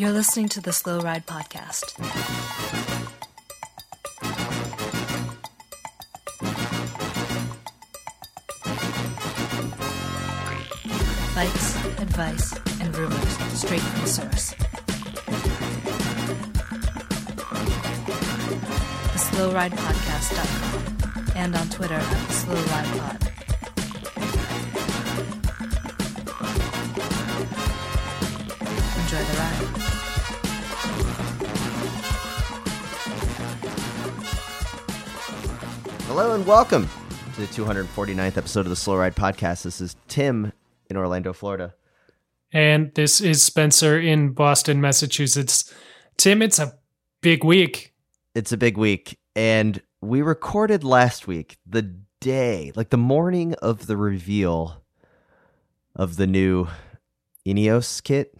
You're listening to the Slow Ride Podcast. Bikes, advice, and rumors straight from the source. The SlowRidePodcast.com and on Twitter at SlowRidePod. Enjoy the ride. Hello and welcome to the 249th episode of the Slow Ride Podcast. This is Tim in Orlando, Florida. And this is Spencer in Boston, Massachusetts. Tim, it's a big week. It's a big week, and we recorded last week, the day, like the morning of the reveal of the new Ineos kit.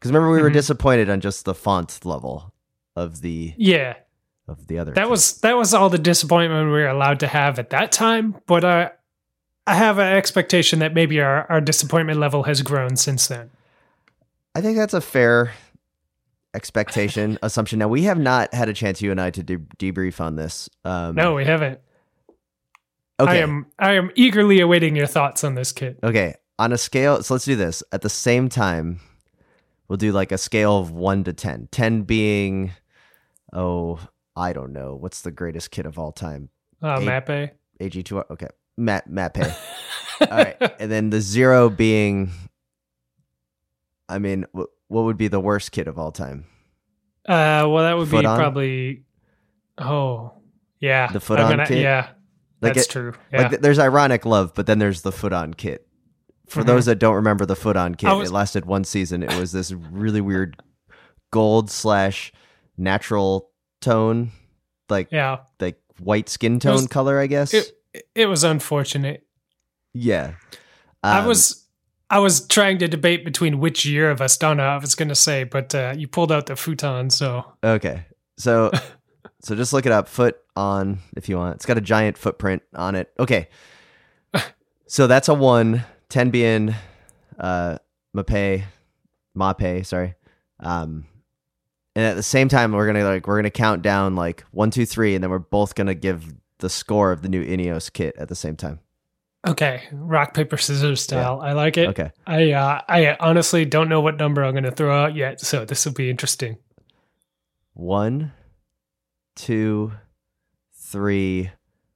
Because remember, we were Mhm. disappointed on just the font level of the Yeah, of the other. that was that was all the disappointment we were allowed to have at that time. But uh, I have an expectation that maybe our, our disappointment level has grown since then. I think that's a fair expectation assumption. Now we have not had a chance, you and I, to de- debrief on this. Um, No, we haven't. okay. I am I am eagerly awaiting your thoughts on this kit. Okay, on a scale, so let's do this. At the same time, we'll do like a scale of 1 to 10. 10 being, oh, I don't know. What's the greatest kid of all time? Uh, Eight. Mapei. AG2. Okay, Mapei. all right. And then the zero being, I mean, wh- what would be the worst kid of all time? Uh, well, that would Foot be on? probably. Oh, yeah. The foot I'm on gonna- kit? Yeah, Like that's it- true. Yeah. Like th- there's ironic love, but then there's the Footon kit. For Mhm. those that don't remember the Footon kit, was- it lasted one season. It was this really weird gold slash natural tone, like yeah. like white skin tone was- color, I guess. It it was unfortunate. yeah. I Um, was I was trying to debate between which year of Astana I was going to say, but uh, you pulled out the Footon, so okay. So so just look it up. Foot on if you want. It's got a giant footprint on it. Okay. So that's a one. Ten being uh Mapei Mapei, sorry. Um and at the same time we're gonna like we're gonna count down like one, two, three, and then we're both gonna give the score of the new Ineos kit at the same time. okay, rock paper scissors style. I like it. Okay. I uh, I honestly don't know what number I'm going to throw out yet, so this will be interesting. One, two, three,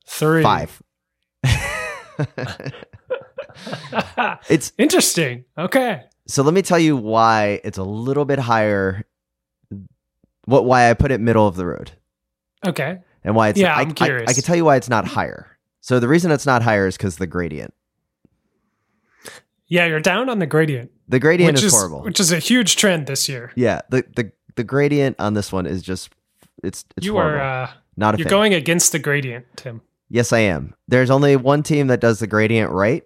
Three, five. it's interesting. Okay, So let me tell you why it's a little bit higher. What why I put it middle of the road okay, and why it's Yeah, I, I'm I- curious. I, can tell you why it's not higher. So the reason it's not higher is because the gradient. yeah, you're down on the gradient, The gradient which is, is horrible. which is a huge trend this year. yeah, the, the the gradient on this one is just it's it's you horrible. are uh, not a you're fan. going against the gradient, Tim. yes, I am. There's only one team that does the gradient right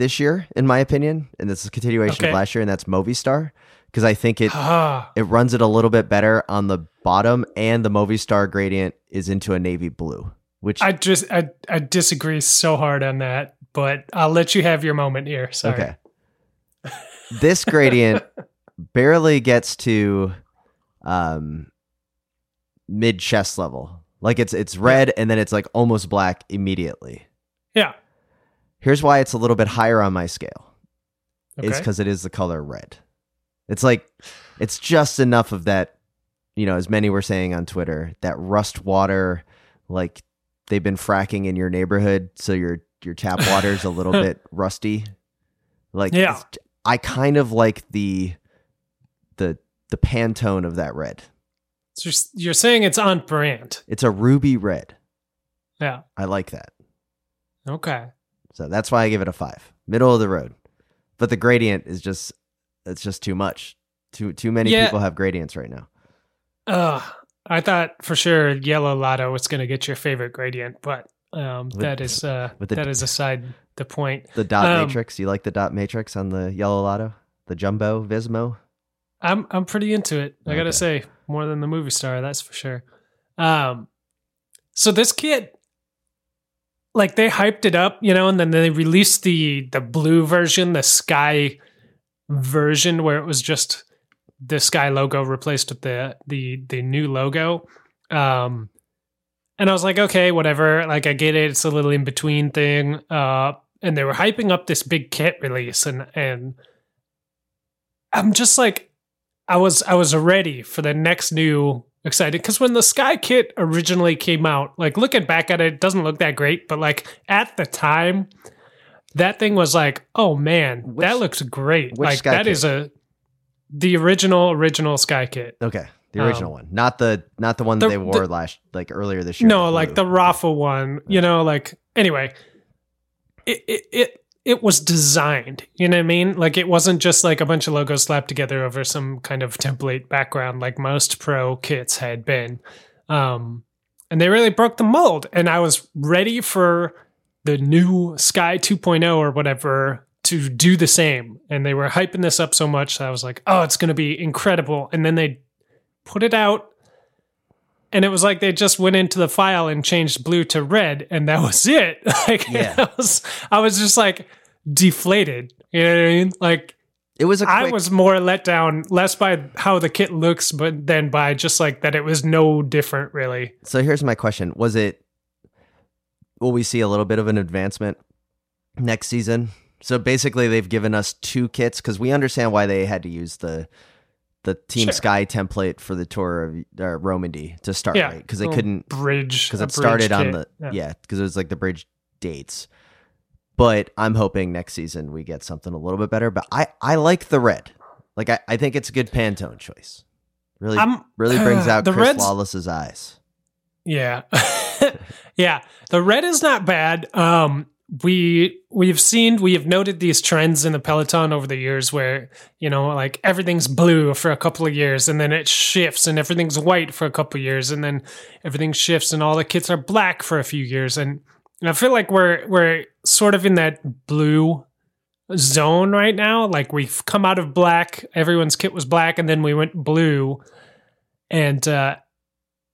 this year, in my opinion, and this is a continuation Okay. of last year, and that's Movistar because I think it it runs it a little bit better on the bottom, and the Movistar gradient is into a navy blue, which I just I, I disagree so hard on that, but I'll let you have your moment here. Sorry. okay. this gradient barely gets to um mid chest level. Like it's it's red and then it's like almost black immediately. Yeah. Here's why it's a little bit higher on my scale. Okay. It's because it is the color red. It's like it's just enough of that, you know, as many were saying on Twitter, that rust water, like they've been fracking in your neighborhood, so your your tap water's a little bit rusty. Like Yeah. I kind of like the the the Pantone of that red. So you're saying it's on brand. It's a ruby red. Yeah. I like that. Okay. So that's why I give it a five. Middle of the road. But the gradient is just it's just too much. Too too many Yeah. people have gradients right now. Uh, I thought for sure yellow lotto was going to get your favorite gradient, but um, With- that is uh, the- that is aside the point. The dot Um, matrix. You like the dot matrix on the yellow lotto? The jumbo Vismo? I'm I'm pretty into it. I Okay. gotta say, more than the Movistar, that's for sure. Um, so this kid, like they hyped it up, you know, and then they released the the blue version, the sky version, where it was just the Sky logo replaced with the the the new logo. Um, and I was like, okay, whatever. Like I get it. It's a little in between thing. Uh, and they were hyping up this big kit release, and and I'm just like, I was I was ready for the next new excited because when the Sky kit originally came out, like looking back at it, it doesn't look that great, but like at the time, that thing was like, oh man, Which- that looks great. which Like Sky that kit? is a the original original Sky kit. Okay, the original Um, one, not the not the one the- that they wore the- last like earlier this year. No, like the Rafa one, you know, like anyway, it, it it it was designed. You know what I mean? Like it wasn't just like a bunch of logos slapped together over some kind of template background like most pro kits had been. Um, and they really broke the mold. And I was ready for the new Sky 2.0 or whatever to do the same. And they were hyping this up so much that I was like, oh, it's going to be incredible. And then they put it out and it was like they just went into the file and changed blue to red and that was it like Yeah. I was I was just like deflated you know what I mean like it was a quick, I was more let down less by how the kit looks but then by just like that it was no different really So here's my question: Was it? Will we see a little bit of an advancement next season? So basically, they've given us two kits because we understand why they had to use the the Team Sure. Sky template for the tour of uh, Romandie to start, Yeah. right? Because they couldn't bridge because it started on the yeah because it was like the bridge dates. But I'm hoping next season we get something a little bit better. But I I like the red. Like I, I think it's a good Pantone choice. Really I'm- really brings out the Chris reds- Lawless's eyes. Yeah. yeah. The red is not bad. Um we we've seen we have noted these trends in the peloton over the years where you know like everything's blue for a couple of years and then it shifts and everything's white for a couple of years and then everything shifts and all the kits are black for a few years. And I feel like we're we're sort of in that blue zone right now. Like we've come out of black everyone's kit was black and then we went blue. And uh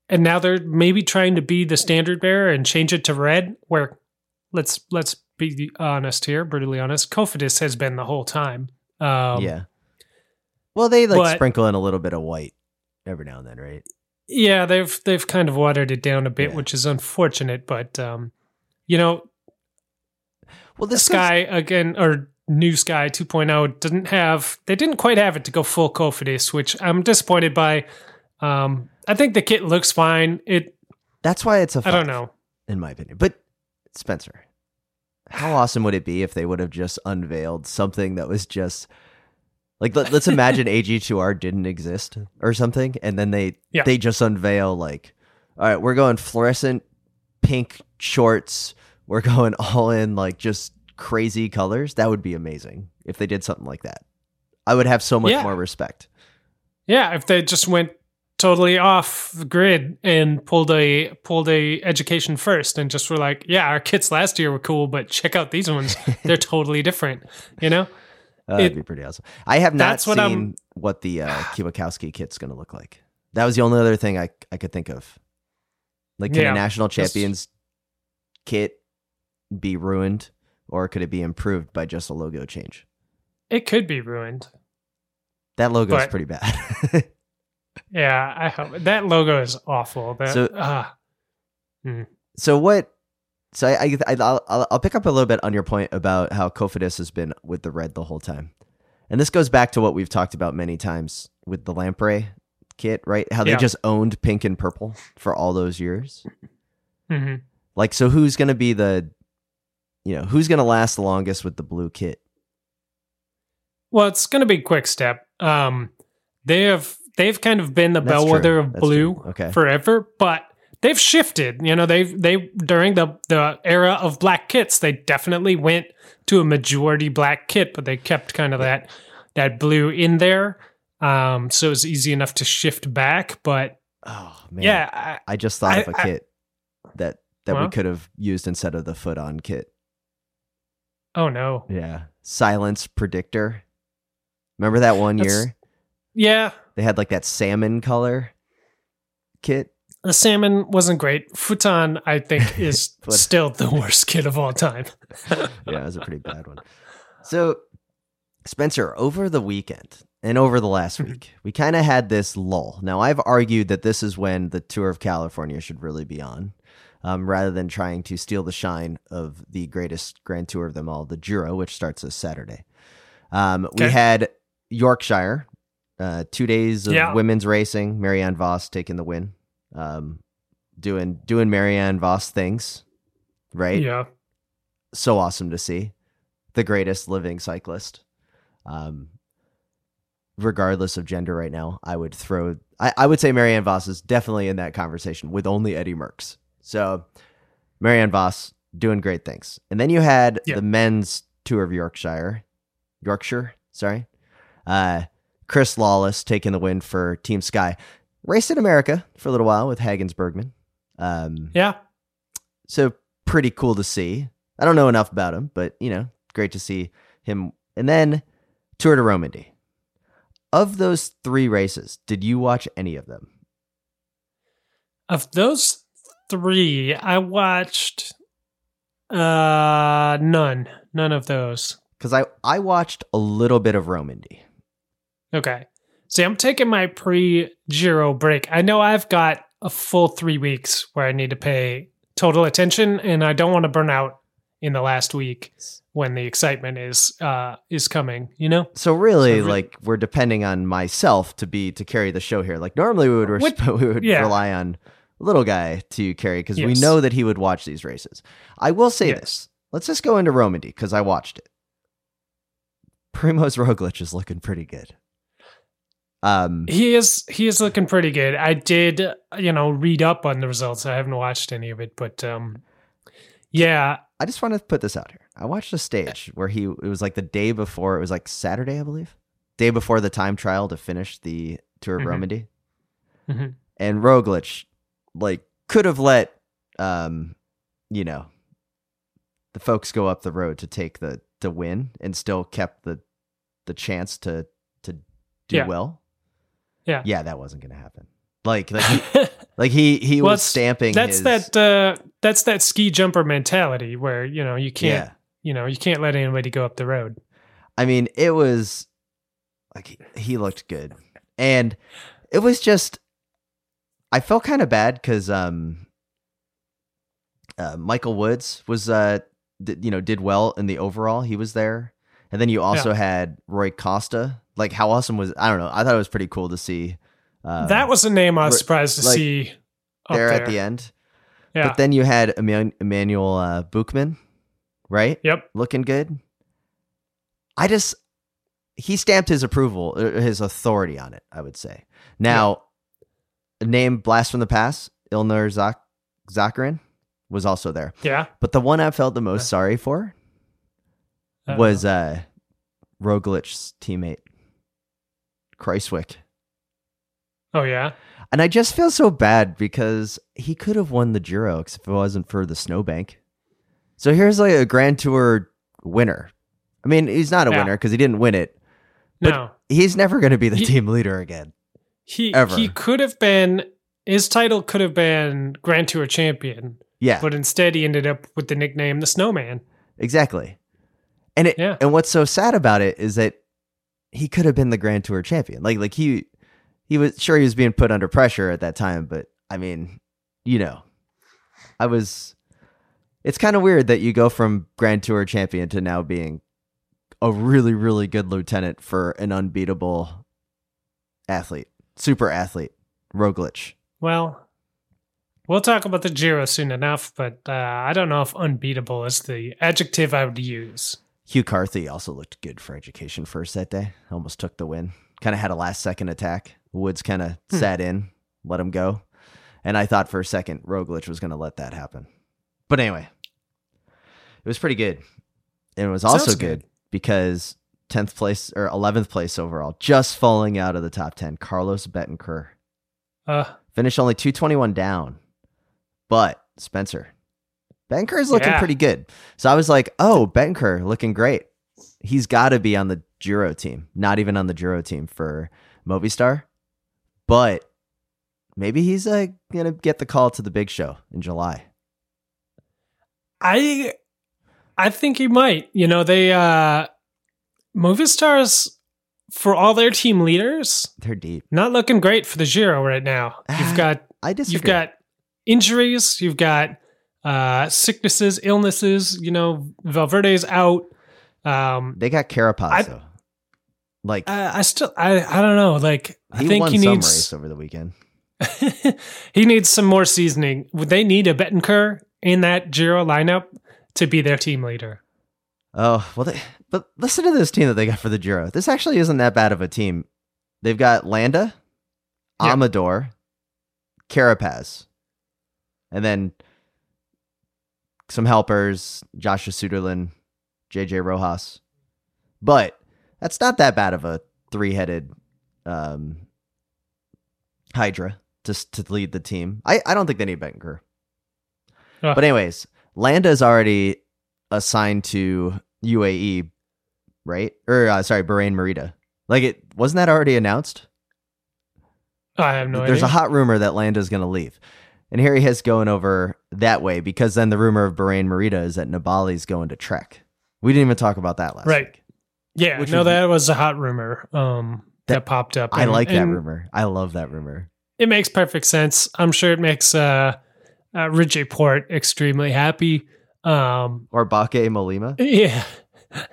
and now they're maybe trying to be the standard bearer and change it to red where let's let's be honest here brutally honest Cofidis has been the whole time um yeah. Well, they like but- sprinkle in a little bit of white every now and then, right? yeah they've they've kind of watered it down a bit Yeah. which is unfortunate but um you know Well, this sky again or new sky 2.0 didn't have they didn't quite have it to go full Cofidis which i'm disappointed by um i think the kit looks fine it that's why it's a. i don't know in my opinion. But Spencer, how awesome would it be if they would have just unveiled something that was just like let, us imagine AG2R didn't exist or something, and then they Yeah. they just unveil like, all right, we're going fluorescent pink shorts. We're going all in like just crazy colors. That would be amazing if they did something like that. I would have so much Yeah. more respect. Yeah, if they just went totally off the grid and pulled a pulled a education first and just were like, yeah, our kits last year were cool, but check out these ones. They're totally different. You know? Uh, that'd It- be pretty awesome. I have not that's what seen I'm- what the uh, Kwiatkowski kit's going to look like. That was the only other thing I I could think of. Like, can Yeah, a national champions kit be ruined, or could it be improved by just a logo change? It could be ruined. That logo is pretty bad. Yeah, I hope that logo is awful. That So- ah, so what? So I, I I'll, I'll pick up a little bit on your point about how Cofidis has been with the red the whole time, and this goes back to what we've talked about many times with the Lampre kit, right? How they Yeah. just owned pink and purple for all those years. mhm. Like, so who's going to be the, you know, who's going to last the longest with the blue kit? Well, it's going to be quick step. Um, they have they've kind of been the That's bellwether true. of That's blue. Okay. forever, but they've shifted. You know, they've they during the the era of black kits, they definitely went to a majority black kit, but they kept kind of that that blue in there. Um, so it was easy enough to shift back. But Oh man, yeah, I, I just thought I- of a I- kit that that we could have used instead of the Footon kit. oh no, Yeah, silence predictor. Remember that one year yeah, they had like that salmon color kit. the salmon wasn't great. Footon, I think, is still the worst kit of all time. yeah, it was a pretty bad one. So, Spencer, over the weekend, and over the last week, we kind of had this lull. Now, I've argued that this is when the Tour of California should really be on, um, rather than trying to steal the shine of the greatest Grand Tour of them all, the Giro, which starts this Saturday. Um, We had Yorkshire, uh, two days of Yeah. women's racing. Marianne Vos taking the win, um, doing doing Marianne Vos things, right? Yeah. so awesome to see. The greatest living cyclist. Um, regardless of gender right now, I would throw I, I would say Marianne Vos is definitely in that conversation with only Eddie Merckx. So Marianne Vos doing great things. And then you had Yeah. the men's tour of Yorkshire. Yorkshire, sorry. Uh Chris Lawless taking the win for Team Sky. Raced in America for a little while with Hagens Berman. Um Yeah. so pretty cool to see. I don't know enough about him, but you know, great to see him. And then Tour de Romandie. Of those three races, did you watch any of them? Of those three, I watched uh none. None of those. Because I I watched a little bit of Romandie. Okay. See, I'm taking my pre Giro break. I know I've got a full three weeks where I need to pay total attention, and I don't want to burn out in the last week when the excitement is uh is coming. You know? So really, So re- like we're depending on myself to be to carry the show here. Like normally we would res- What- we would yeah. rely on little guy to carry because we know that he would watch these races. I will say Yes. this. Let's just go into Romandie because I watched it. Primož Roglic is looking pretty good. Um, He is he is looking pretty good. I did you know read up on the results. I haven't watched any of it, but um, yeah, I just want to put this out here. I watched a stage where he it was like the day before it was like Saturday, I believe. Day before the time trial to finish the Tour of Mhm. Romandie. Mhm. And Roglic like could have let um you know the folks go up the road to take the the win and still kept the the chance to to do Yeah. well. Yeah. Yeah, that wasn't going to happen. Like like he, like he he Well, was stamping that's his that uh that's that ski jumper mentality where you know you can't Yeah. you know you can't let anybody go up the road. I mean, it was like he, he looked good, and it was just I felt kind of bad because um, uh, Michael Woods was uh, d- you know, did well in the overall. He was there, and then you also had Rui Costa. Like, how awesome was I don't know. I thought it was pretty cool to see um, that was a name I was surprised to like, see up there there, at the end. Yeah. But then you had Emmanuel uh, Buchmann, right? yep. looking good. I just he stamped his approval, uh, his authority on it. I would say. Now, a name blast from the past, Ilnur Zak- Zakarin was also there, Yeah. but the one I felt the most sorry for was uh, Roglic's teammate, Kruijswijk. Oh yeah. And I just feel so bad because he could have won the Giro if it wasn't for the snowbank. So here's like a Grand Tour winner. I mean, he's not a Yeah. winner because he didn't win it. But- No. He's never going to be the He- team leader again. He ever. he could have been his title could have been Grand Tour champion, Yeah, but instead he ended up with the nickname the Snowman. exactly. And it Yeah. and what's so sad about it is that he could have been the Grand Tour champion. Like like he he was sure he was being put under pressure at that time, but I mean, you know, I was. It's kind of weird that you go from Grand Tour champion to now being a really really good lieutenant for an unbeatable athlete, super athlete, Roglic. Well, we'll talk about the Giro soon enough, but uh, I don't know if unbeatable is the adjective I would use. Hugh Carthy also looked good for education first that day. Almost took the win. Kind of had a last second attack. Woods kind of Hmm. sat in, let him go. And I thought for a second Roglic was going to let that happen. But anyway, it was pretty good. And it was also good. good. because 10th place or 11th place overall, just falling out of the top 10, Carlos Betancourt. Uh, Finished only 221 down. But Spencer, Betancourt's looking Yeah. pretty good. So I was like, oh, Benker looking great. He's got to be on the Giro team, not even on the Giro team for Movistar. But maybe he's uh, going to get the call to the big show in July. I I think he might. You know, they uh Movistar's for all their team leaders, They're deep. not looking great for the Giro right now. Ah, You've got I disagree. you've got injuries, you've got uh, sicknesses, illnesses. You know, Valverde's out. Um, they got Carapaz. Like I, I still, I, I don't know. Like, I think he some needs race over the weekend. he needs some more seasoning. Would they need a Bettencourt in that Giro lineup to be their team leader? Oh well, they, but listen to this team that they got for the Giro. This actually isn't that bad of a team. They've got Landa, Yeah. Amador, Carapaz, and then some helpers: Jasha Sütterlin, JJ Rojas. But that's not that bad of a three-headed um, Hydra just to lead the team. I, I don't think they need Bettencourt. Uh. But anyways, Landa is already assigned to UAE, right? Or uh, sorry, Bahrain Merida. Like it wasn't that already announced? I have no There's idea. a hot rumor that Landa's going to leave. And here he is going over that way because then the rumor of Bahrain Merida is that Nibali's going to Trek. We didn't even talk about that last Right. week. yeah, which no, would- that was a hot rumor um, that, That- popped up. I like that rumor. I love that rumor. It makes perfect sense. I'm sure it makes uh, uh, Richie Porte extremely happy. Um, Or Bauke Mollema. Yeah.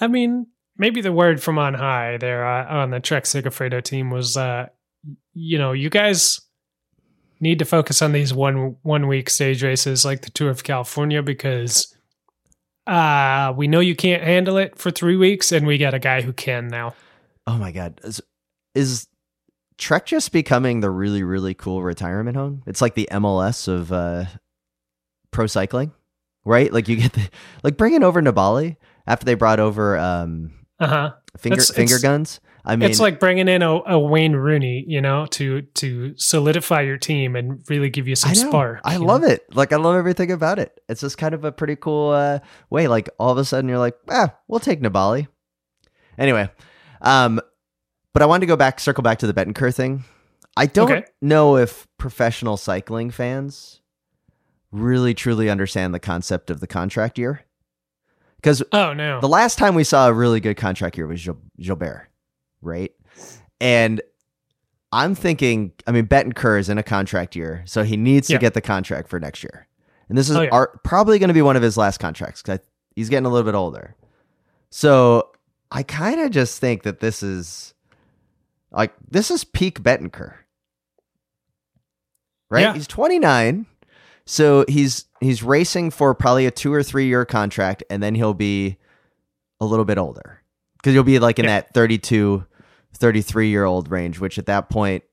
I mean, maybe the word from on high there uh, on the Trek Segafredo team was, uh, you know, you guys need to focus on these one one week stage races like the Tour of California because uh, we know you can't handle it for three weeks, and we got a guy who can now. Oh my god. Is, is Trek just becoming the really really cool retirement home? It's like the MLS of uh pro cycling, right? Like you get the like bringing over Nibali after they brought over um Uh huh. finger It's- finger it's- guns. I mean, it's like bringing in a, a Wayne Rooney, you know, to to solidify your team and really give you some I know. spark. I love know? it. Like I love everything about it. It's just kind of a pretty cool uh, way. Like all of a sudden you're like, ah, we'll take Nibali. Anyway, um, but I wanted to go back, circle back to the Bettencourt thing. I don't Okay. know if professional cycling fans really truly understand the concept of the contract year. Because Oh no. the last time we saw a really good contract year was Gil- Gilbert, right? And I'm thinking, I mean, Bettencourt is in a contract year, so he needs Yeah. to get the contract for next year. And this is Oh, yeah. our, probably going to be one of his last contracts because he's getting a little bit older. So I kind of just think that this is like this is peak Bettencourt, right? Yeah. He's 29, so he's he's racing for probably a two or three year contract, and then he'll be a little bit older because you'll be like in that 32, 33 year old range, which at that point,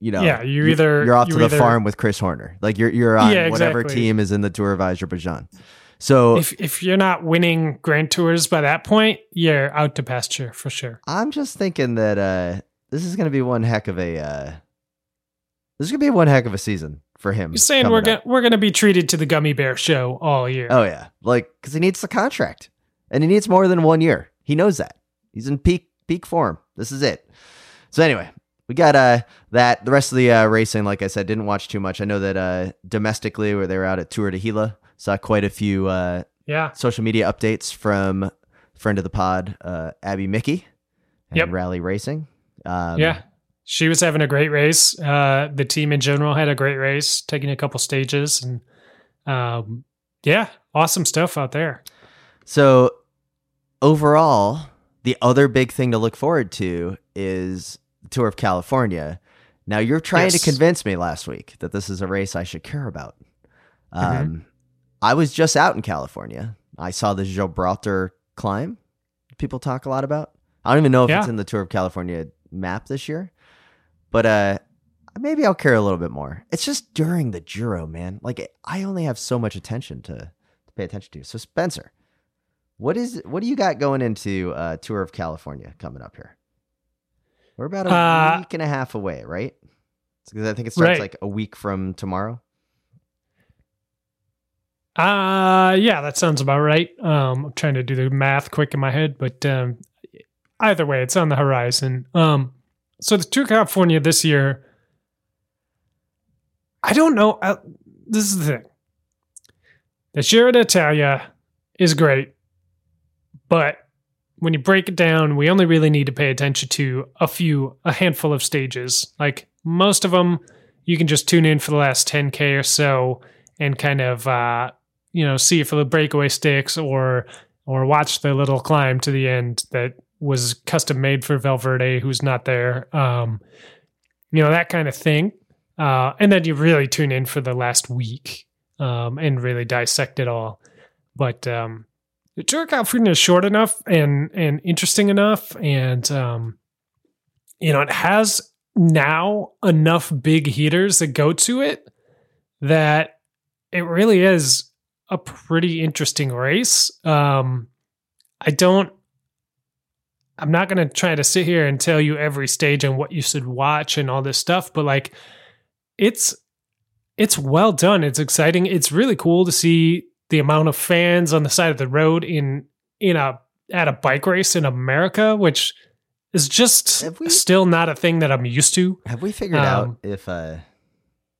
you know, Yeah, you're you- either- you're off to you're the either- farm with Chris Horner, like you're you're on Yeah, whatever exactly. team is in the Tour of Azerbaijan. So if if you're not winning grand tours by that point, you're out to pasture for sure. I'm just thinking that uh, this is going to be one heck of a uh, this is going to be one heck of a season for him. You're saying we're gonna we're gonna be treated to the gummy bear show all year. Oh yeah, like because he needs the contract, and he needs more than one year. He knows that. He's in peak peak form. This is it. So anyway, we got uh that the rest of the uh, racing. Like I said, didn't watch too much. I know that uh domestically, where they were out at Tour de Gila, saw quite a few uh Yeah. social media updates from friend of the pod, uh, Abby Mickey, and Yep. Rally Racing. Um, yeah. She was having a great race. Uh, the team in general had a great race, taking a couple stages, and um, yeah, awesome stuff out there. So overall, the other big thing to look forward to is the Tour of California. Now you're trying Yes. to convince me last week that this is a race I should care about. Mm-hmm. Um, I was just out in California. I saw the Gibraltar climb. People talk a lot about. I don't even know if it's in the Tour of California map this year, but uh, maybe I'll care a little bit more. It's just during the Giro, man. Like I only have so much attention to, to pay attention to. So Spencer, what is what do you got going into uh, Tour of California coming up here? We're about a Uh, week and a half away, right? Because I think it starts Right. like a week from tomorrow. Uh yeah, that sounds about right. Um, I'm trying to do the math quick in my head, but um, either way, it's on the horizon. Um, so the Tour of California this year, I don't know. Uh, this is the thing. The Giro d'Italia is great, but when you break it down, we only really need to pay attention to a few, a handful of stages. Like most of them, you can just tune in for the last 10k or so and kind of uh, you know see for the breakaway sticks or or watch the little climb to the end that was custom made for Valverde, who's not there. Um, you know that kind of thing, uh, and then you really tune in for the last week um, and really dissect it all. But um, the Tour California is short enough and and interesting enough, and um, you know it has now enough big heaters that go to it that it really is a pretty interesting race. Um, I don't. I'm not going to try to sit here and tell you every stage and what you should watch and all this stuff, but like, it's it's well done. It's exciting. It's really cool to see the amount of fans on the side of the road in in a at a bike race in America, which is just we- still not a thing that I'm used to. Have we figured out Um, if uh,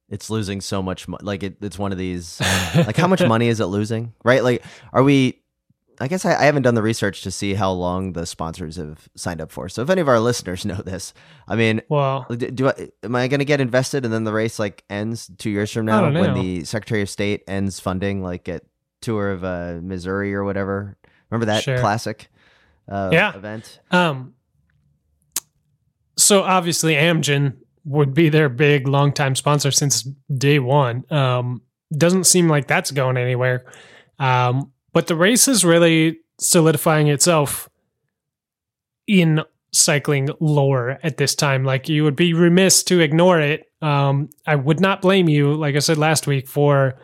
it's losing so much? Mo- like it, it's one of these. like how much money is it losing? Right? Like, are we? I guess I, I haven't done the research to see how long the sponsors have signed up for. So if any of our listeners know this, I mean, Well, do, do I, am I going to get invested and then the race like ends two years from now when the Secretary of State ends funding like at Tour of uh, Missouri or whatever? Remember that Sure. classic uh, Yeah. event? Um, so obviously Amgen would be their big longtime sponsor since day one. Um, doesn't seem like that's going anywhere. Um, but the race is really solidifying itself in cycling lore at this time. Like you would be remiss to ignore it. Um, I would not blame you, like I said last week, for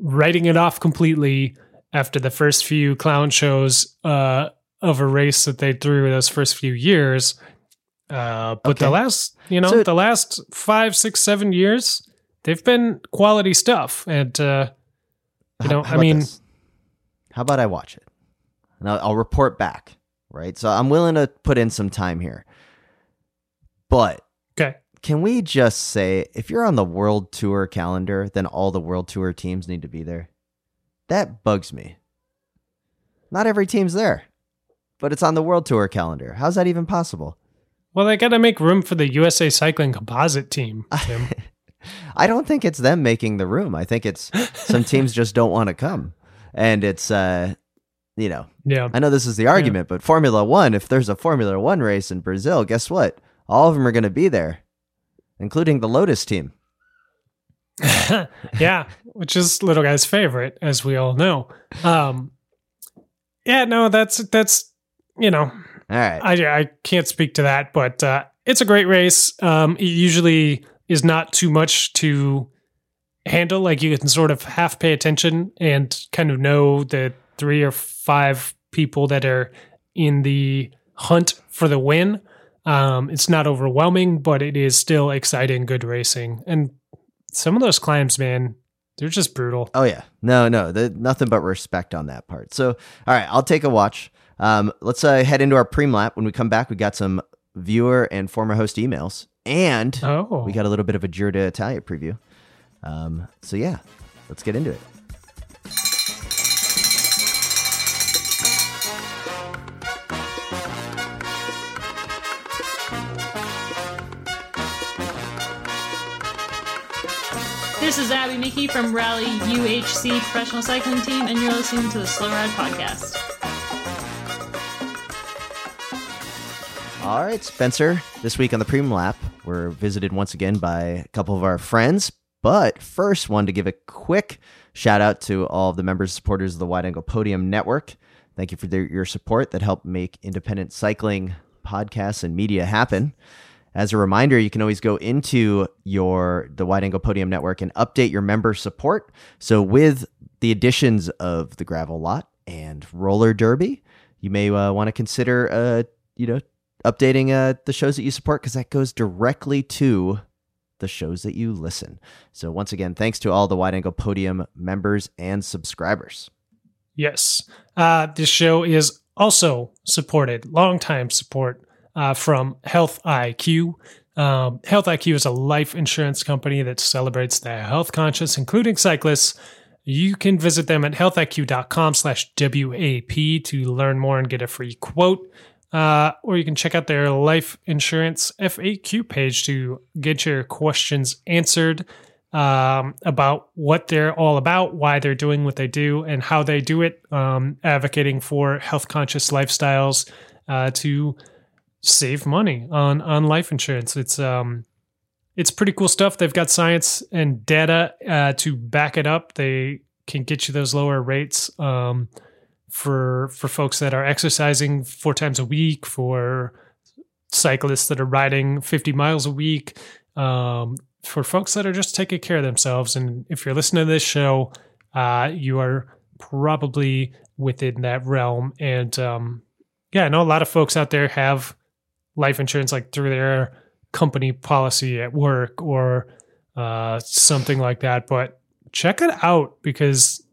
writing it off completely after the first few clown shows uh, of a race that they threw those first few years. Uh, but the last, you know, So- the last five, six, seven years, they've been quality stuff. And uh, You know, I mean- this? how about I watch it and I'll, I'll report back, right? So I'm willing to put in some time here, but okay, can we just say if you're on the World Tour calendar, then all the World Tour teams need to be there? That bugs me. Not every team's there, but it's on the World Tour calendar. How's that even possible? well, they got to make room for the USA Cycling Composite team. Tim. I don't think it's them making the room. I think it's some teams just don't want to come. And it's uh you know, yeah, I know this is the argument, but Formula 1, if there's a Formula 1 race in Brazil, guess what? All of them are going to be there, including the Lotus team. yeah, which is little guy's favorite, as we all know. Um, yeah, no, that's that's you know, All right. I I can't speak to that, but uh, it's a great race. Um, it usually is not too much to handle. Like you can sort of half pay attention and kind of know the three or five people that are in the hunt for the win. Um, it's not overwhelming, but it is still exciting, good racing. And some of those climbs, man, they're just brutal. Oh yeah, no, no, the, nothing but respect on that part. So, all right, I'll take a watch. Um, let's uh, head into our preem lap. When we come back, we got some viewer and former host emails, and Oh, we got a little bit of a Giro d'Italia preview. Um, so yeah, let's get into it. This is Abby Mickey from Rally UHC Professional Cycling Team, and you're listening to the Slow Ride Podcast. All right, Spencer. This week on the Premium Lap, we're visited once again by a couple of our friends. But first, wanted to give a quick shout out to all of the members and supporters of the Wide Angle Podium Network. Thank you for their, your support that helped make independent cycling podcasts and media happen. As a reminder, you can always go into your the Wide Angle Podium Network and update your member support. So with the additions of the gravel lot and roller derby, you may uh, want to consider uh, you know updating uh, the shows that you support because that goes directly to the shows that you listen. So once again, thanks to all the Wide Angle Podium members and subscribers. Yes. Uh, this show is also supported, longtime support uh, from Health IQ. Um, Health IQ is a life insurance company that celebrates the health conscious, including cyclists. you can visit them at healthiq.com slash WAP to learn more and get a free quote. Uh, or you can check out their life insurance FAQ page to get your questions answered um, about what they're all about, why they're doing what they do, and how they do it, um, advocating for health conscious lifestyles uh, to save money on on life insurance. It's um, it's pretty cool stuff. They've got science and data uh, to back it up. They can get you those lower rates. Um, for for folks that are exercising four times a week, for cyclists that are riding 50 miles a week, um, for folks that are just taking care of themselves. And if you're listening to this show, uh, you are probably within that realm. And um, yeah, I know a lot of folks out there have life insurance like through their company policy at work or uh, something like that. But check it out because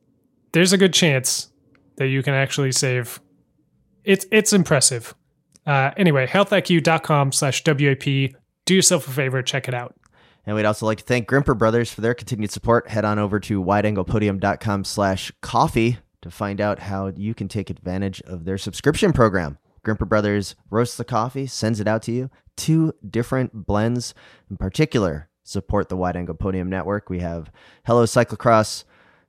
there's a good chance that you can actually save. It's it's impressive. Uh, anyway, healthiq.com slash WAP. Do yourself a favor, check it out. And we'd also like to thank Grimpeur Brothers for their continued support. Head on over to wideanglepodium.com slash coffee to find out how you can take advantage of their subscription program. Grimpeur Brothers roasts the coffee, sends it out to you. Two different blends in particular support the Wide Angle Podium Network. We have Hello Cyclocross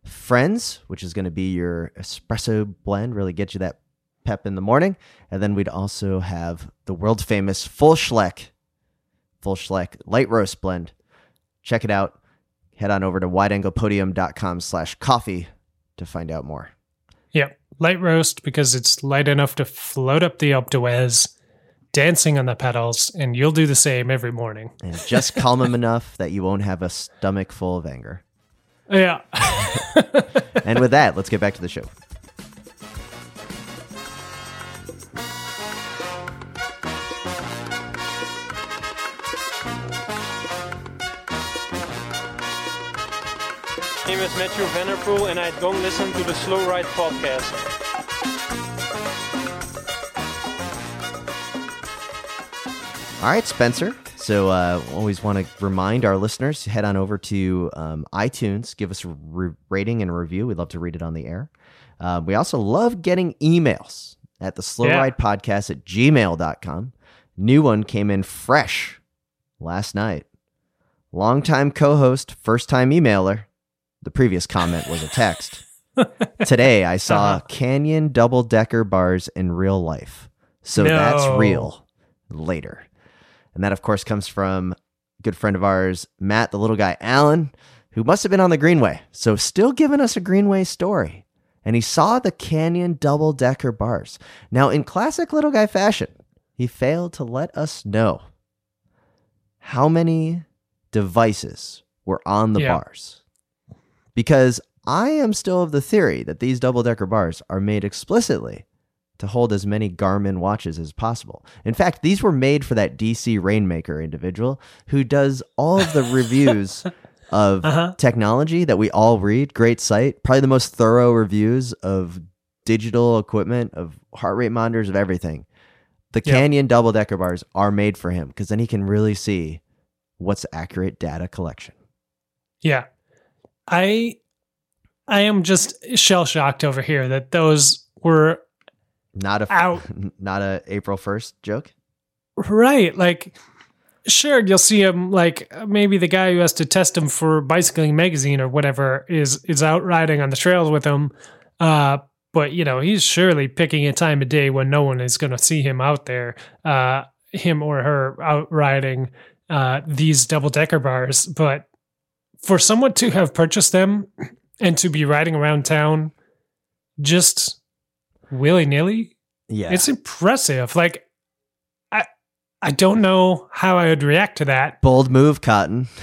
Friends, which is going to be your espresso blend, really get you that pep in the morning. And then we'd also have the world famous Full Schleck, Full Schleck light roast blend. Check it out. Head on over to wideanglepodium.com slash coffee to find out more. Light roast because it's light enough to float up the Alpe dancing on the pedals, and you'll do the same every morning. And just calm him enough that you won't have a stomach full of anger. Yeah. And with that, let's get back to the show. Name is Matthew Vanderpool, and I don't listen to the Slow Ride podcast. All right, Spencer. So, uh, always want to remind our listeners head on over to um, iTunes, give us a re- rating and a review. We'd love to read it on the air. Uh, we also love getting emails at the slow Yeah. ride podcast at gmail.com. New one came in fresh last night. Longtime co host, first time emailer. The previous comment was a text. Today, I saw Uh-huh. Canyon double decker bars in real life. So that's real later. And that, of course, comes from a good friend of ours, Matt, the little guy, Alan, who must have been on the Greenway. So still giving us a Greenway story. And he saw the Canyon double decker bars. Now, in classic little guy fashion, he failed to let us know how many devices were on the Yeah. bars. Because I am still of the theory that these double decker bars are made explicitly to hold as many Garmin watches as possible. In fact, these were made for that DC Rainmaker individual who does all of the reviews of Uh-huh. technology that we all read. Great site, probably the most thorough reviews of digital equipment, of heart rate monitors, of everything. The Yep. Canyon double decker bars are made for him because then he can really see what's accurate data collection. Yeah. I I am just shell shocked over here that those were Not a Out. not a April first joke. right. Like sure you'll see him like maybe the guy who has to test him for bicycling magazine or whatever is is out riding on the trails with him. Uh but you know, he's surely picking a time of day when no one is going to see him out there, uh him or her out riding uh these double decker bars, but for someone to have purchased them and to be riding around town just willy nilly, Yeah, it's impressive. Like, I I don't know how I would react to that. bold move, Cotton.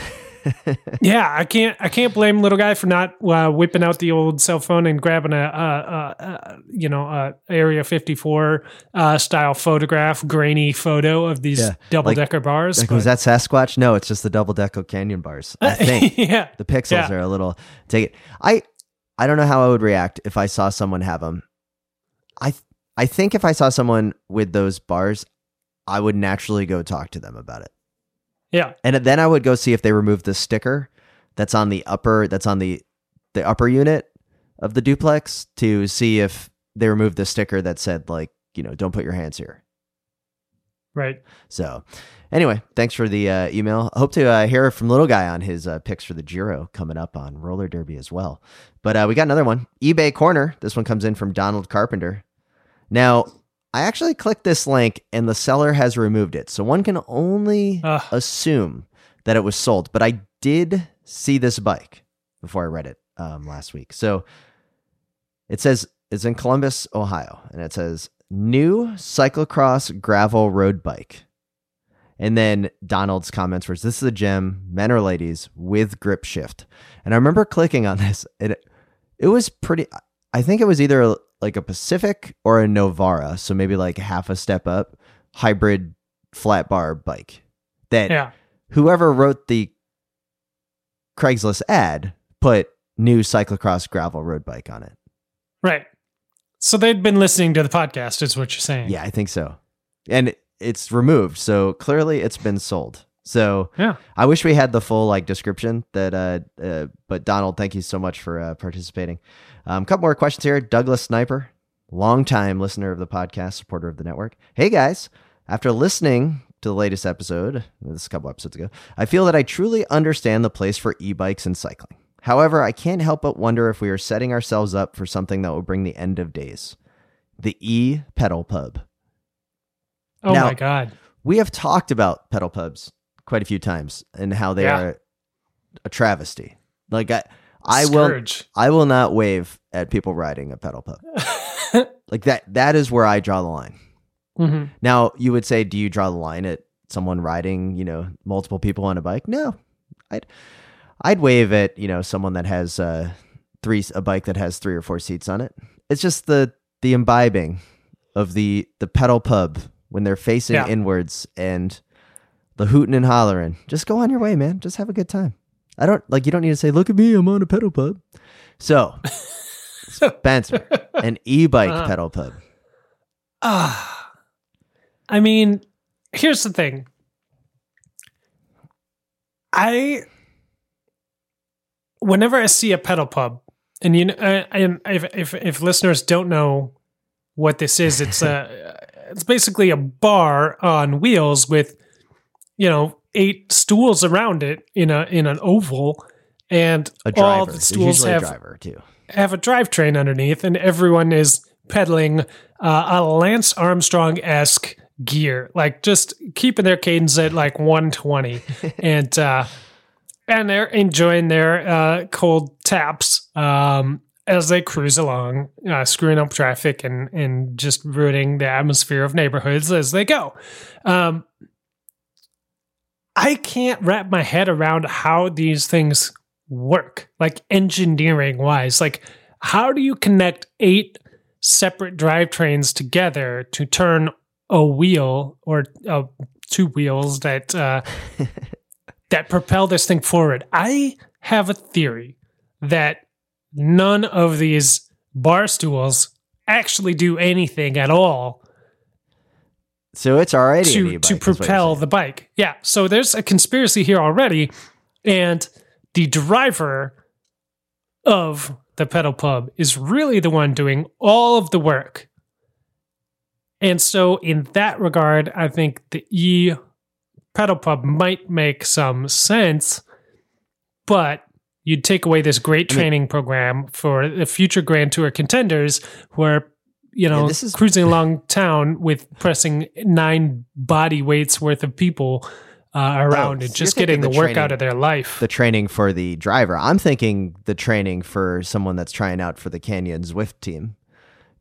Yeah, I can't I can't blame little guy for not uh, whipping out the old cell phone and grabbing a, uh uh uh you know uh Area 54 uh, style photograph, grainy photo of these Yeah, double decker bars. Like, was that Sasquatch? No, it's just the double decker canyon bars. I think yeah, the pixels Yeah. are a little take it. I I don't know how I would react if I saw someone have them. I I think if I saw someone with those bars, I would naturally go talk to them about it, yeah, and then I would go see if they removed the sticker that's on the upper that's on the the upper unit of the duplex to see if they removed the sticker that said like you know don't put your hands here. Right. So, anyway, thanks for the uh, email. Hope to uh, hear from Little Guy on his uh, picks for the Giro coming up on Roller Derby as well. But uh, we got another one eBay Corner. This one comes in from Donald Carpenter. Now, I actually clicked this link and the seller has removed it. So one can only Ugh. assume that it was sold. But I did see this bike before I read it um, last week. So it says it's in Columbus, Ohio, and it says new cyclocross gravel road bike. And then Donald's comments were, "This is a gem, men or ladies, with grip shift." And I remember clicking on this. It it was pretty. I think it was either like a Pacific or a Novara, so maybe like half a step up, hybrid flat bar bike. That Yeah. whoever wrote the Craigslist ad put new cyclocross gravel road bike on it. Right. So they'd been listening to the podcast, is what you're saying. Yeah, I think so. And it's removed, so clearly it's been sold. So Yeah. I wish we had the full like description that uh, uh but Donald, thank you so much for uh, participating. Um couple more questions here. Douglas Sniper, longtime listener of the podcast, supporter of the network. Hey guys, after listening to the latest episode, this is a couple episodes ago, I feel that I truly understand the place for e-bikes and cycling. However, I can't help but wonder if we are setting ourselves up for something that will bring the end of days. The e pedal pub. Oh Now- my God. We have talked about pedal pubs quite a few times and how they Yeah. are a travesty. Like I, I will, I will not wave at people riding a pedal pub. like that, that is where I draw the line. hmm Now you would say, do you draw the line at someone riding, you know, multiple people on a bike? No, I'd, I'd wave at you know someone that has uh, three a bike that has three or four seats on it. It's just the the imbibing of the the pedal pub when they're facing Yeah. inwards and the hooting and hollering. Just go on your way, man. Just have a good time. I don't like you don't need to say, "Look at me, I'm on a pedal pub." So, Spencer, an e-bike Uh-huh. pedal pub. Ah. I mean, here's the thing. I whenever I see a pedal pub, and you know, uh, and if, if if listeners don't know what this is, it's a it's basically a bar on wheels with you know eight stools around it in a in an oval, and all the stools have a driver too. have a drivetrain underneath, and everyone is pedaling uh, a Lance Armstrong esque gear, like just keeping their cadence at like 120, and uh, and they're enjoying their uh, cold taps um, as they cruise along, uh, screwing up traffic and and just ruining the atmosphere of neighborhoods as they go. Um, I can't wrap my head around how these things work, like engineering wise. Like, how do you connect eight separate drivetrains together to turn a wheel or uh, two wheels that uh, that propel this thing forward? I have a theory that none of these bar stools actually do anything at all So it's already to e-bike, to is what you're propel the bike. Yeah. So there's a conspiracy here already, and the driver of the pedal pub is really the one doing all of the work. And so, in that regard, I think the e pedal pub might make some sense, but you'd take away this great I mean- training program for the future Grand Tour contenders who are, you know, this is- cruising along town with pressing nine body weights worth of people uh, around so and just getting the, the work out of their life. the training for the driver. I'm thinking the training for someone that's trying out for the Canyon Zwift team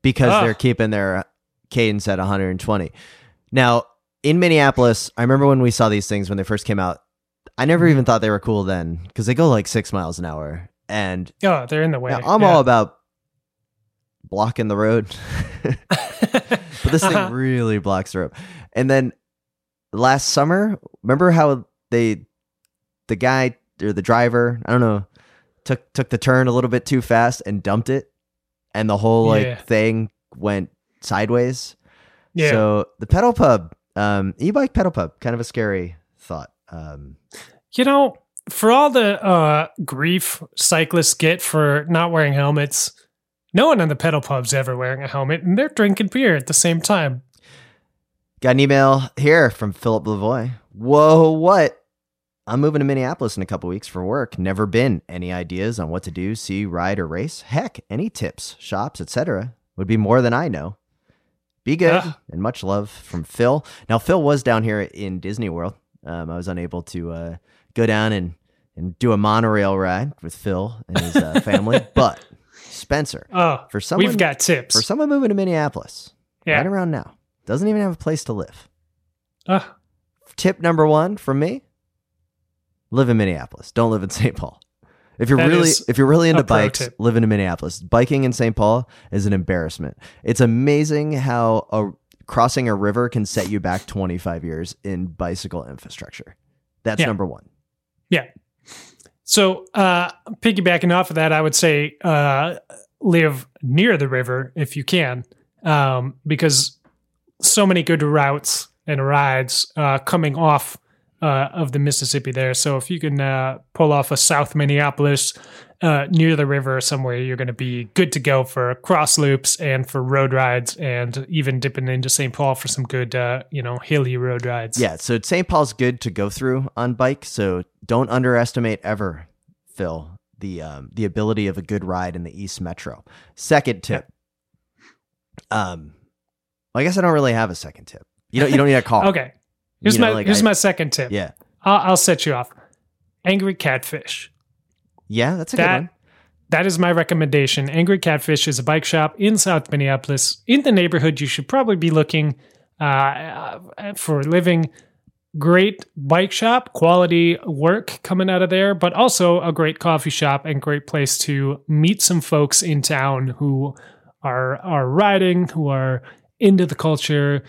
because Ah. they're keeping their cadence at 120. Now, in Minneapolis, I remember when we saw these things when they first came out. I never Mm-hmm. even thought they were cool then because they go like six miles an hour. And oh, they're in the way. now I'm Yeah. all about blocking the road. but this Uh-huh. thing really blocks the road. And then last summer, remember how they, the guy or the driver, I don't know, took took the turn a little bit too fast and dumped it, and the whole like Yeah. thing went sideways. yeah. So the pedal pub, um, e-bike pedal pub, kind of a scary thought. Um, You know, for all the uh, grief cyclists get for not wearing helmets, No one in the pedal pub's ever wearing a helmet, and they're drinking beer at the same time. Got an email here from Philip Lavoy. Whoa, what? I'm moving to Minneapolis in a couple weeks for work. Never been. Any ideas on what to do, see, ride, or race? Heck, any tips, shops, etc. would be more than I know. Be good Ah. and much love from Phil. Now, Phil was down here in Disney World. Um, I was unable to uh, go down and, and do a monorail ride with Phil and his uh, family, but Spencer, Oh, for someone we've got tips. for someone moving to Minneapolis yeah. right around now, doesn't even have a place to live. Uh, Tip number one from me: live in Minneapolis. Don't live in St. Paul. If you're That really if you're really into bikes, tip. live in Minneapolis. Biking in St. Paul is an embarrassment. It's amazing how a crossing a river can set you back 25 years in bicycle infrastructure. That's Yeah. number one. Yeah. So, uh, piggybacking off of that, I would say uh, live near the river if you can, um, because so many good routes and rides uh, coming off uh, of the Mississippi there. So, if you can uh, pull off a South Minneapolis uh, near the river somewhere, you're going to be good to go for cross loops and for road rides, and even dipping into St. Paul for some good, uh, you know, hilly road rides. Yeah, so St. Paul's good to go through on bike. So don't underestimate ever, Phil, the um, the ability of a good ride in the East Metro. Second tip. Um, well, I guess I don't really have a second tip. You don't. You don't need a call. Okay. Here's You know, my like here's I- my second tip. Yeah. I'll, I'll set you off. Angry Catfish. Yeah, that's a That- good one. That is my recommendation. Angry Catfish is a bike shop in South Minneapolis. In the neighborhood, you should probably be looking uh, uh, for a living. Great bike shop, quality work coming out of there, but also a great coffee shop and great place to meet some folks in town who are are riding, who are into the culture.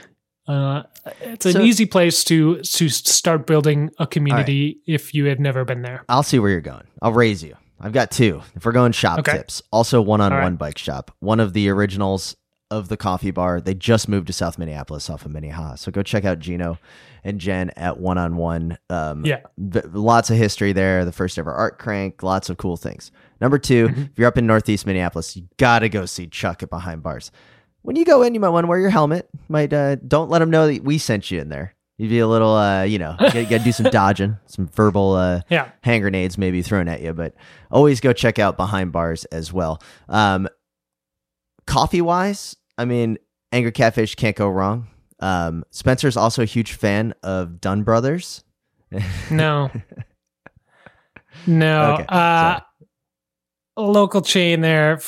Uh, it's an easy place to to start building a community if you had never been there. I'll see where you're going. I'll raise you. I've got two. If we're going shop Okay. tips, also one on one bike shop. One of the originals of the coffee bar. They just moved to South Minneapolis off of Minnehaha. So go check out Gino and Jen at one on one. Um, Yeah. lots of history there. The first ever art crank. Lots of cool things. Number 2 Mm-hmm. if you're up in Northeast Minneapolis, you gotta go see Chuck at Behind Bars. When you go in, you might want to wear your helmet. Might uh, don't let them know that we sent you in there. You'd be a little, uh, you know, you gotta do some dodging, some verbal uh, Yeah. hand grenades maybe thrown at you, but always go check out Behind Bars as well. Um, coffee wise, I mean, Angry Catfish can't go wrong. Um, Spencer's also a huge fan of Dunn Brothers. No. no. Okay, uh, local chain there.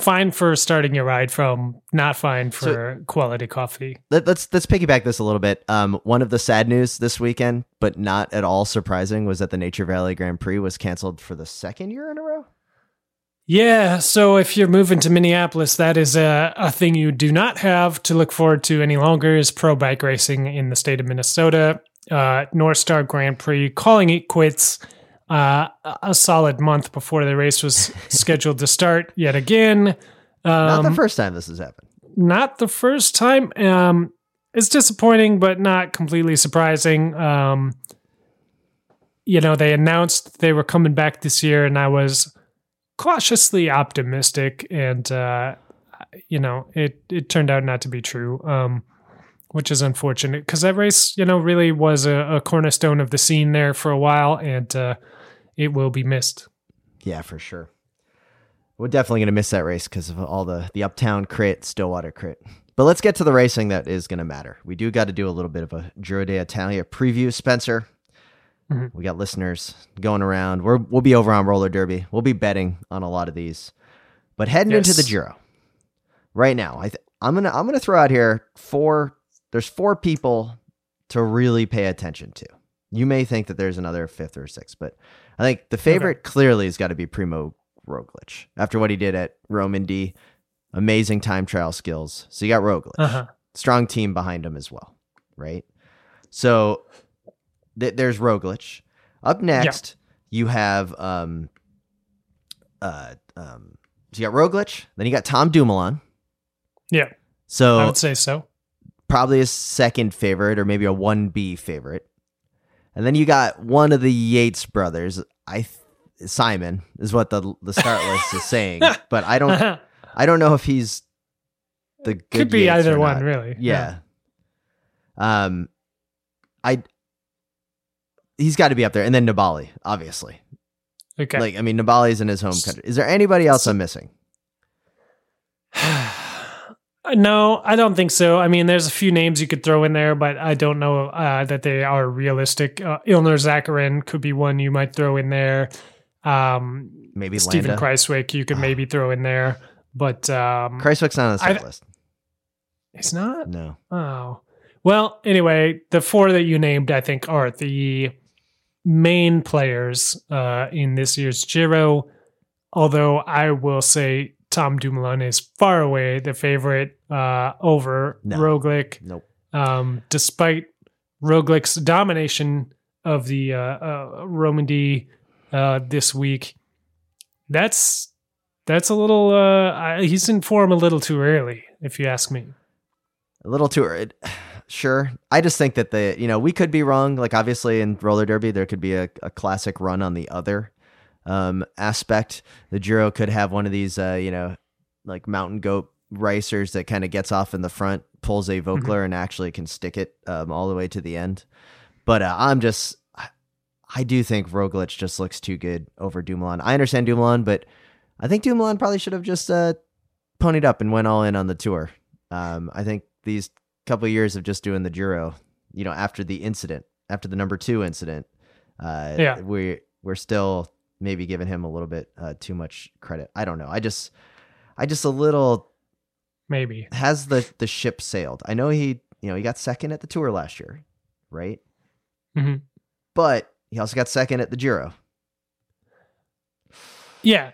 Fine for starting your ride from, not fine for quality coffee. Let, let's let's piggyback this a little bit. Um, one of the sad news this weekend, but not at all surprising, was that the Nature Valley Grand Prix was canceled for the second year in a row. Yeah, so if you're moving to Minneapolis, that is a, a thing you do not have to look forward to any longer is pro bike racing in the state of Minnesota. Uh, North Star Grand Prix calling it quits uh, a solid month before the race was scheduled to start yet again. Not the Um, first time this has happened. not the first time. Um, it's disappointing, but not completely surprising. Um, you know, they announced they were coming back this year, and I was cautiously optimistic, and uh, you know, it it turned out not to be true. Um, which is unfortunate because that race, you know, really was a, a cornerstone of the scene there for a while, and uh, it will be missed. Yeah, for sure. We're definitely going to miss that race because of all the the uptown crit, Stillwater crit. But let's get to the racing that is going to matter. We do got to do a little bit of a Giro d'Italia preview, Spencer. Mhm. We got listeners going around. We're, we'll be over on roller derby. We'll be betting on a lot of these. But heading into the Yes. Giro right now, I th- I'm gonna I'm gonna throw out here four. There's four people to really pay attention to. You may think that there's another fifth or sixth, but I think the favorite clearly has got to be Primož Roglic after what he did at Romandie. Amazing time trial skills. So you got Roglic, Uh-huh. strong team behind him as well, right? So th- there's Roglic. Up next, you have um, uh, um, so you got Roglic, then you got Tom Dumoulin. Yeah, So I would say so. probably a second favorite or maybe a 1B favorite. And then you got one of the Yates brothers. I th- Simon is what the the start list is saying, but I don't I don't know if he's the good Could be Yates either one, really. Yeah. Um, I he's got to be up there, and then Nibali, obviously. Okay. Like I mean, Nibali's in his home country. Is there anybody else I'm missing? no, I don't think so. I mean, there's a few names you could throw in there, but I don't know uh, that they are realistic. Uh, Ilnur Zakarin could be one you might throw in there. Um, Maybe Stephen Landa. Kruijswijk you could maybe throw in there, but um, Kruijswijk's not on the list. it's not. No. Oh. Well, anyway, the four that you named, I think, are the main players uh, in this year's Giro. Although I will say Tom Dumoulin is far away the favorite uh, over No. Roglic, Nope. um, despite Roglic's domination of the uh, uh, Romandie uh, this week. That's that's a little. Uh, I, he's in form a little too early, if you ask me. A little too early. Sure. I just think that the, you know, we could be wrong. Like, obviously, in roller derby, there could be a, a classic run on the other um, aspect. The Giro could have one of these, uh, you know, like mountain goat racers that kind of gets off in the front, pulls a Voeckler, and actually can stick it um, all the way to the end. But uh, I'm just, I- I do think Roglic just looks too good over Dumoulin. I understand Dumoulin, but I think Dumoulin probably should have just uh, ponied up and went all in on the tour. Um, I think these couple of years of just doing the Giro, you know, after the incident, after the number two incident, uh, Yeah. we we're still maybe giving him a little bit uh, too much credit. I don't know. I just, I just a little Maybe. has the the ship sailed. I know he, you know, he got second at the tour last year, right? Mhm. But he also got second at the Giro. Yeah,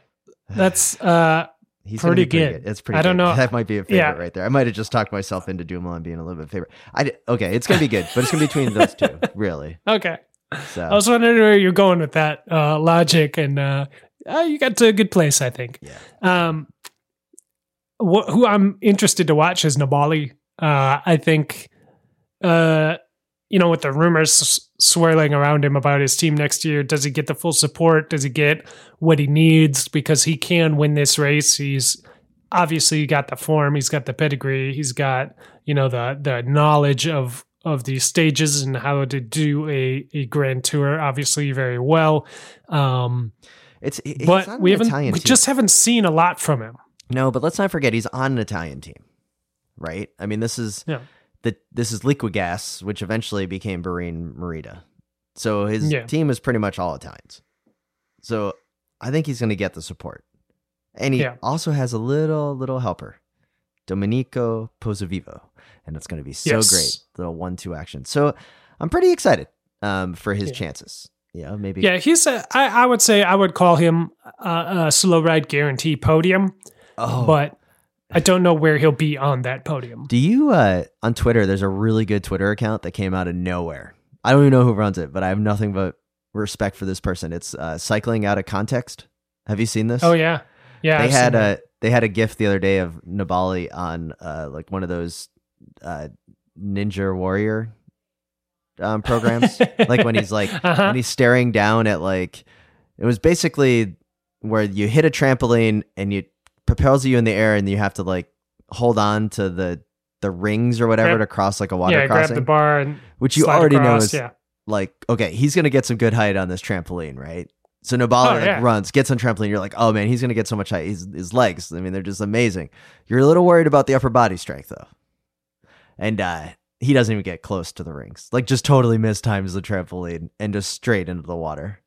that's uh He's Pretty pretty good. It's pretty. I don't good. know- That might be a favorite Yeah. right there. I might have just talked myself into Dumoulin being a little bit favorite. I okay. It's gonna be good, but it's gonna be between those two, really. okay. So I was wondering where you're going with that uh, logic, and uh, uh, you got to a good place, I think. Yeah. Um, wh- who I'm interested to watch is Nibali. Uh, I think, uh, you know, with the rumors s- swirling around him about his team next year, does he get the full support? Does he get what he needs? Because he can win this race. He's obviously got the form. He's got the pedigree. He's got you know the the knowledge of of these stages and how to do a a grand tour. Obviously, very well. Um, it's he's but we haven't Italian we team. just haven't seen a lot from him. no, but let's not forget he's on an Italian team, right? I mean, this is Yeah. the this is Liquigas, which eventually became Bahrain Merida. So his Yeah. team is pretty much all Italians. So I think he's gonna get the support, and he Yeah. also has a little little helper, Domenico Pozzovivo, and it's gonna be so Yes. great. The one two action. So I'm pretty excited um, for his Yeah. chances. Yeah, maybe. Yeah, he's a. I, I would say I would call him a, a slow ride guarantee podium, Oh, but I don't know where he'll be on that podium. Do you uh on Twitter there's a really good Twitter account that came out of nowhere. I don't even know who runs it, but I have nothing but respect for this person. It's uh cycling out of context. Have you seen this? Oh yeah, yeah. they I've had a they had a gif the other day of Nibali on uh like one of those uh Ninja Warrior um programs. like when he's like Uh-huh. when he's staring down at like it was basically where you hit a trampoline and you propels you in the air and you have to like hold on to the the rings or whatever Yep. to cross like a water yeah, grab crossing the bar and which you already know is yeah. like okay he's gonna get some good height on this trampoline right so Nibali Oh, like, yeah. runs gets on trampoline you're like oh man he's gonna get so much height his, his legs I mean they're just amazing you're a little worried about the upper body strength though and uh he doesn't even get close to the rings like just totally mistimes the trampoline and just straight into the water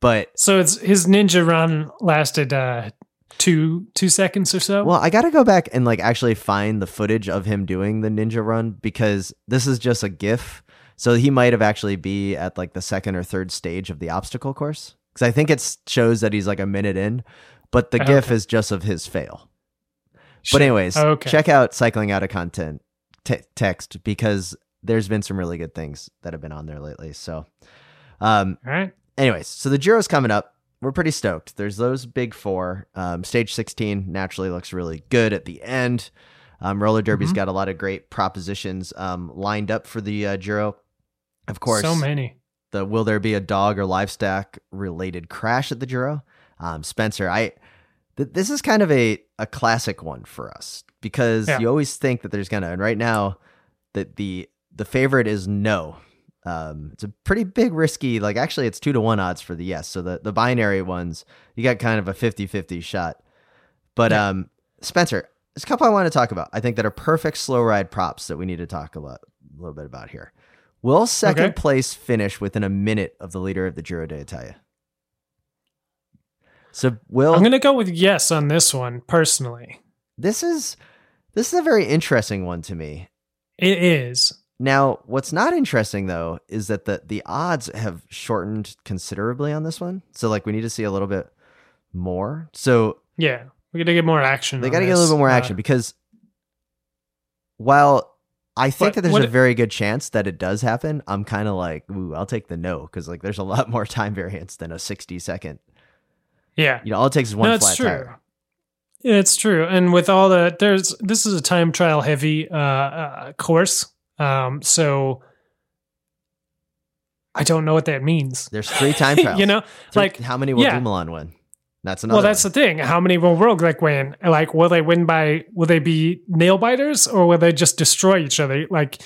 but So it's his ninja run lasted uh, two two seconds or so. Well, I got to go back and like actually find the footage of him doing the ninja run because this is just a GIF. So he might have actually be at like the second or third stage of the obstacle course because I think it shows that he's like a minute in, but the GIF is just of his fail. But anyways, okay. check out cycling out of content te- text because there's been some really good things that have been on there lately. So, um, All right. anyways, so the Giro's coming up. We're pretty stoked. There's those big four. Um, stage 16 naturally looks really good at the end. Um, roller derby's Mhm. got a lot of great propositions um, lined up for the uh, Giro. Of course, so many. the will there be a dog or livestock related crash at the Giro? Um, Spencer, I th- this is kind of a a classic one for us because Yeah. you always think that there's gonna and right now that the the favorite is no. Um, it's a pretty big risky like actually it's two to one odds for the yes. So the the binary ones you got kind of a 50-50 shot. But Yeah. um, Spencer, there's a couple I want to talk about. I think that are perfect slow ride props that we need to talk a, lot, a little bit about here. Will second Okay. place finish within a minute of the leader of the Giro d'Italia? So Will, I'm going to go with yes on this one personally. this is this is a very interesting one to me. It is. Now, what's not interesting though is that the the odds have shortened considerably on this one. So like we need to see a little bit more. So Yeah. We got to get more action. they got to get a little bit more Uh, action because while I think But that there's a it- very good chance that it does happen, I'm kind of like, ooh, I'll take the no because like there's a lot more time variance than a 60 second. yeah. You know, all it takes is one no, flat true. tire. It's true, and with all the there's this is a time trial heavy uh, uh, course, um, so I don't know what that means. There's three time trials. you know, Three- like how many will yeah. Dumoulin win? That's another. well, that's one. the thing. How many will Roglic win? Like, will they win by? Will they be nail biters or will they just destroy each other? Like,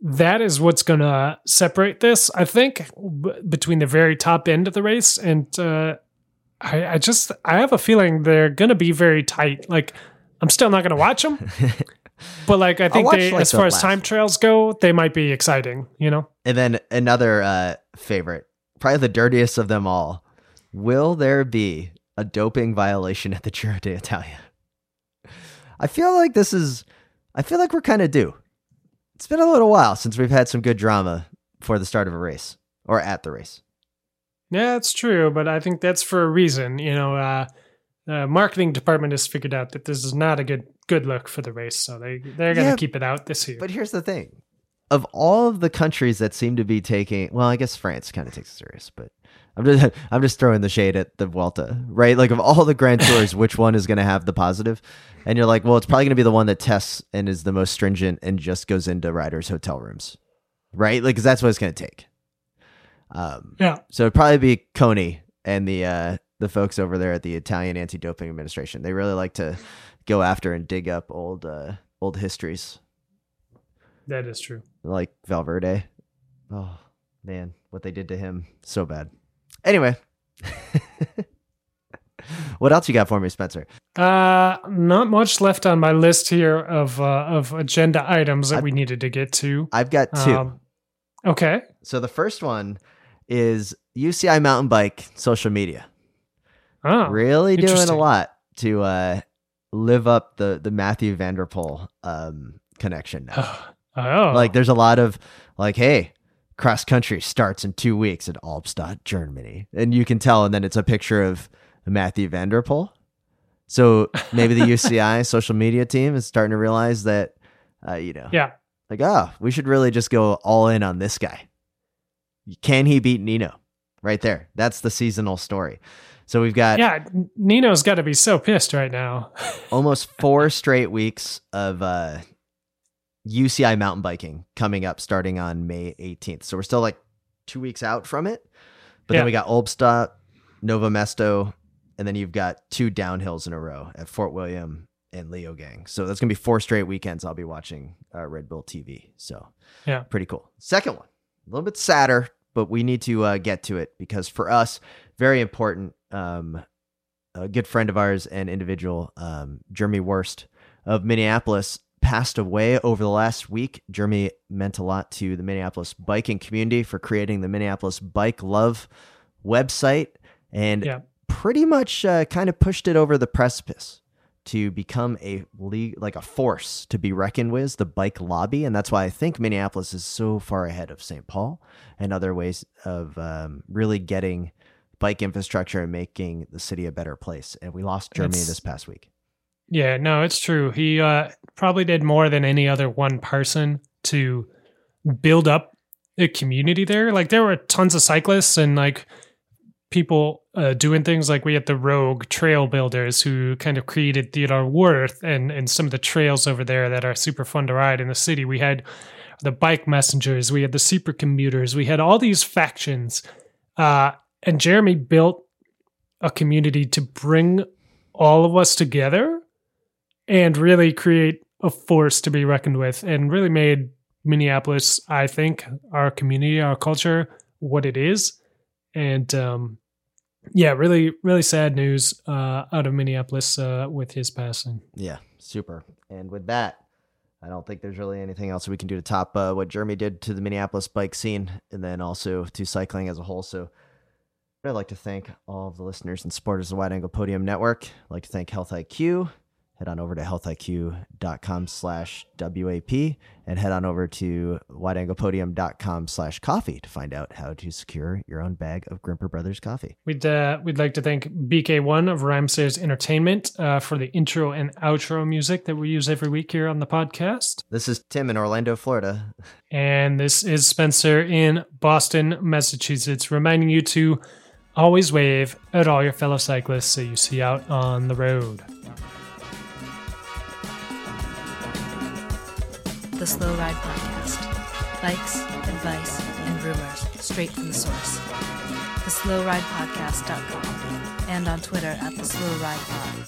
that is what's going to separate this. I think b- between the very top end of the race and uh, I, I just I have a feeling they're going to be very tight. Like, I'm still not going to watch them, but like I think they, like, as far as last. time trails go, they might be exciting. You know. And then another uh, favorite, probably the dirtiest of them all. Will there be a doping violation at the Giro d'Italia? I feel like this is. I feel like we're kind of due. It's been a little while since we've had some good drama for the start of a race or at the race. Yeah, it's true, but I think that's for a reason. You know, uh, the marketing department has figured out that this is not a good good look for the race, so they they're going to Yeah, keep it out this year. But here's the thing: of all of the countries that seem to be taking, well, I guess France kind of takes it serious, but I'm just I'm just throwing the shade at the Vuelta, right? Like of all the Grand Tours, which one is going to have the positive? And you're like, well, it's probably going to be the one that tests and is the most stringent and just goes into riders' hotel rooms, right? Like, 'cause that's what it's going to take. Um, yeah, so it'd probably be CONI and the uh, the folks over there at the Italian Anti-Doping Administration. They really like to go after and dig up old uh, old histories that is true. like Valverde. Oh man, what they did to him, so bad. Anyway, what else you got for me, Spencer? Uh, not much left on my list here of uh, of agenda items that I- we needed to get to. I've got two. Um, okay. so the first one is UCI mountain bike social media. Oh, really doing a lot to uh, live up the the Mathieu van der Poel um, connection now. oh, Like there's a lot of like, hey, cross country starts in two weeks at Albstadt, Germany, and you can tell. And then it's a picture of Mathieu van der Poel. So maybe the UCI social media team is starting to realize that, uh, you know, yeah. like, oh, we should really just go all in on this guy. Can he beat Nino? Right there. That's the seasonal story. So we've got Yeah, Nino's got to be so pissed right now. almost four straight weeks of uh, UCI mountain biking coming up starting on May 18th. So we're still like two weeks out from it. But Yeah. then we got Albstadt, Nové Město, and then you've got two downhills in a row at Fort William and Leogang. So that's going to be four straight weekends I'll be watching uh, Red Bull TV. So Yeah. pretty cool. Second one, a little bit sadder, but we need to uh, get to it because for us, very important. Um, a good friend of ours and individual, um, Jeremy Werst of Minneapolis, passed away over the last week. Jeremy meant a lot to the Minneapolis biking community for creating the Minneapolis Bike Love website and Yeah. pretty much uh, kind of pushed it over the precipice to become a league like a force to be reckoned with the bike lobby and that's why i think minneapolis is so far ahead of st paul and other ways of um, really getting bike infrastructure and making the city a better place and we lost Jeremy It's- this past week Yeah, no, it's true. He uh, probably did more than any other one person to build up a community there. Like there were tons of cyclists and like people uh, doing things like we had the Rogue Trail Builders who kind of created Theodore Wirth and and some of the trails over there that are super fun to ride in the city. We had the bike messengers, we had the super commuters, we had all these factions. Uh, and Jeremy built a community to bring all of us together and really create a force to be reckoned with and really made Minneapolis, I think, our community, our culture, what it is. And um, yeah, really, really sad news uh, out of Minneapolis uh, with his passing. Yeah, super. And with that, I don't think there's really anything else we can do to top uh, what Jeremy did to the Minneapolis bike scene and then also to cycling as a whole. So I'd like to thank all of the listeners and supporters of the Wide Angle Podium Network. I'd like to thank Health IQ. Head on over to healthiq.com slash WAP and head on over to wideanglepodium.com slash coffee to find out how to secure your own bag of Grimpeur Brothers coffee. We'd uh, we'd like to thank BK1 of Rhymesayers Entertainment uh, for the intro and outro music that we use every week here on the podcast. This is Tim in Orlando, Florida. And this is Spencer in Boston, Massachusetts, reminding you to always wave at all your fellow cyclists that you see out on the road. the Slow Ride Podcast. Bikes, advice, and rumors straight from the source. TheSlowRidePodcast.com and on Twitter at The Slow Ride Pod.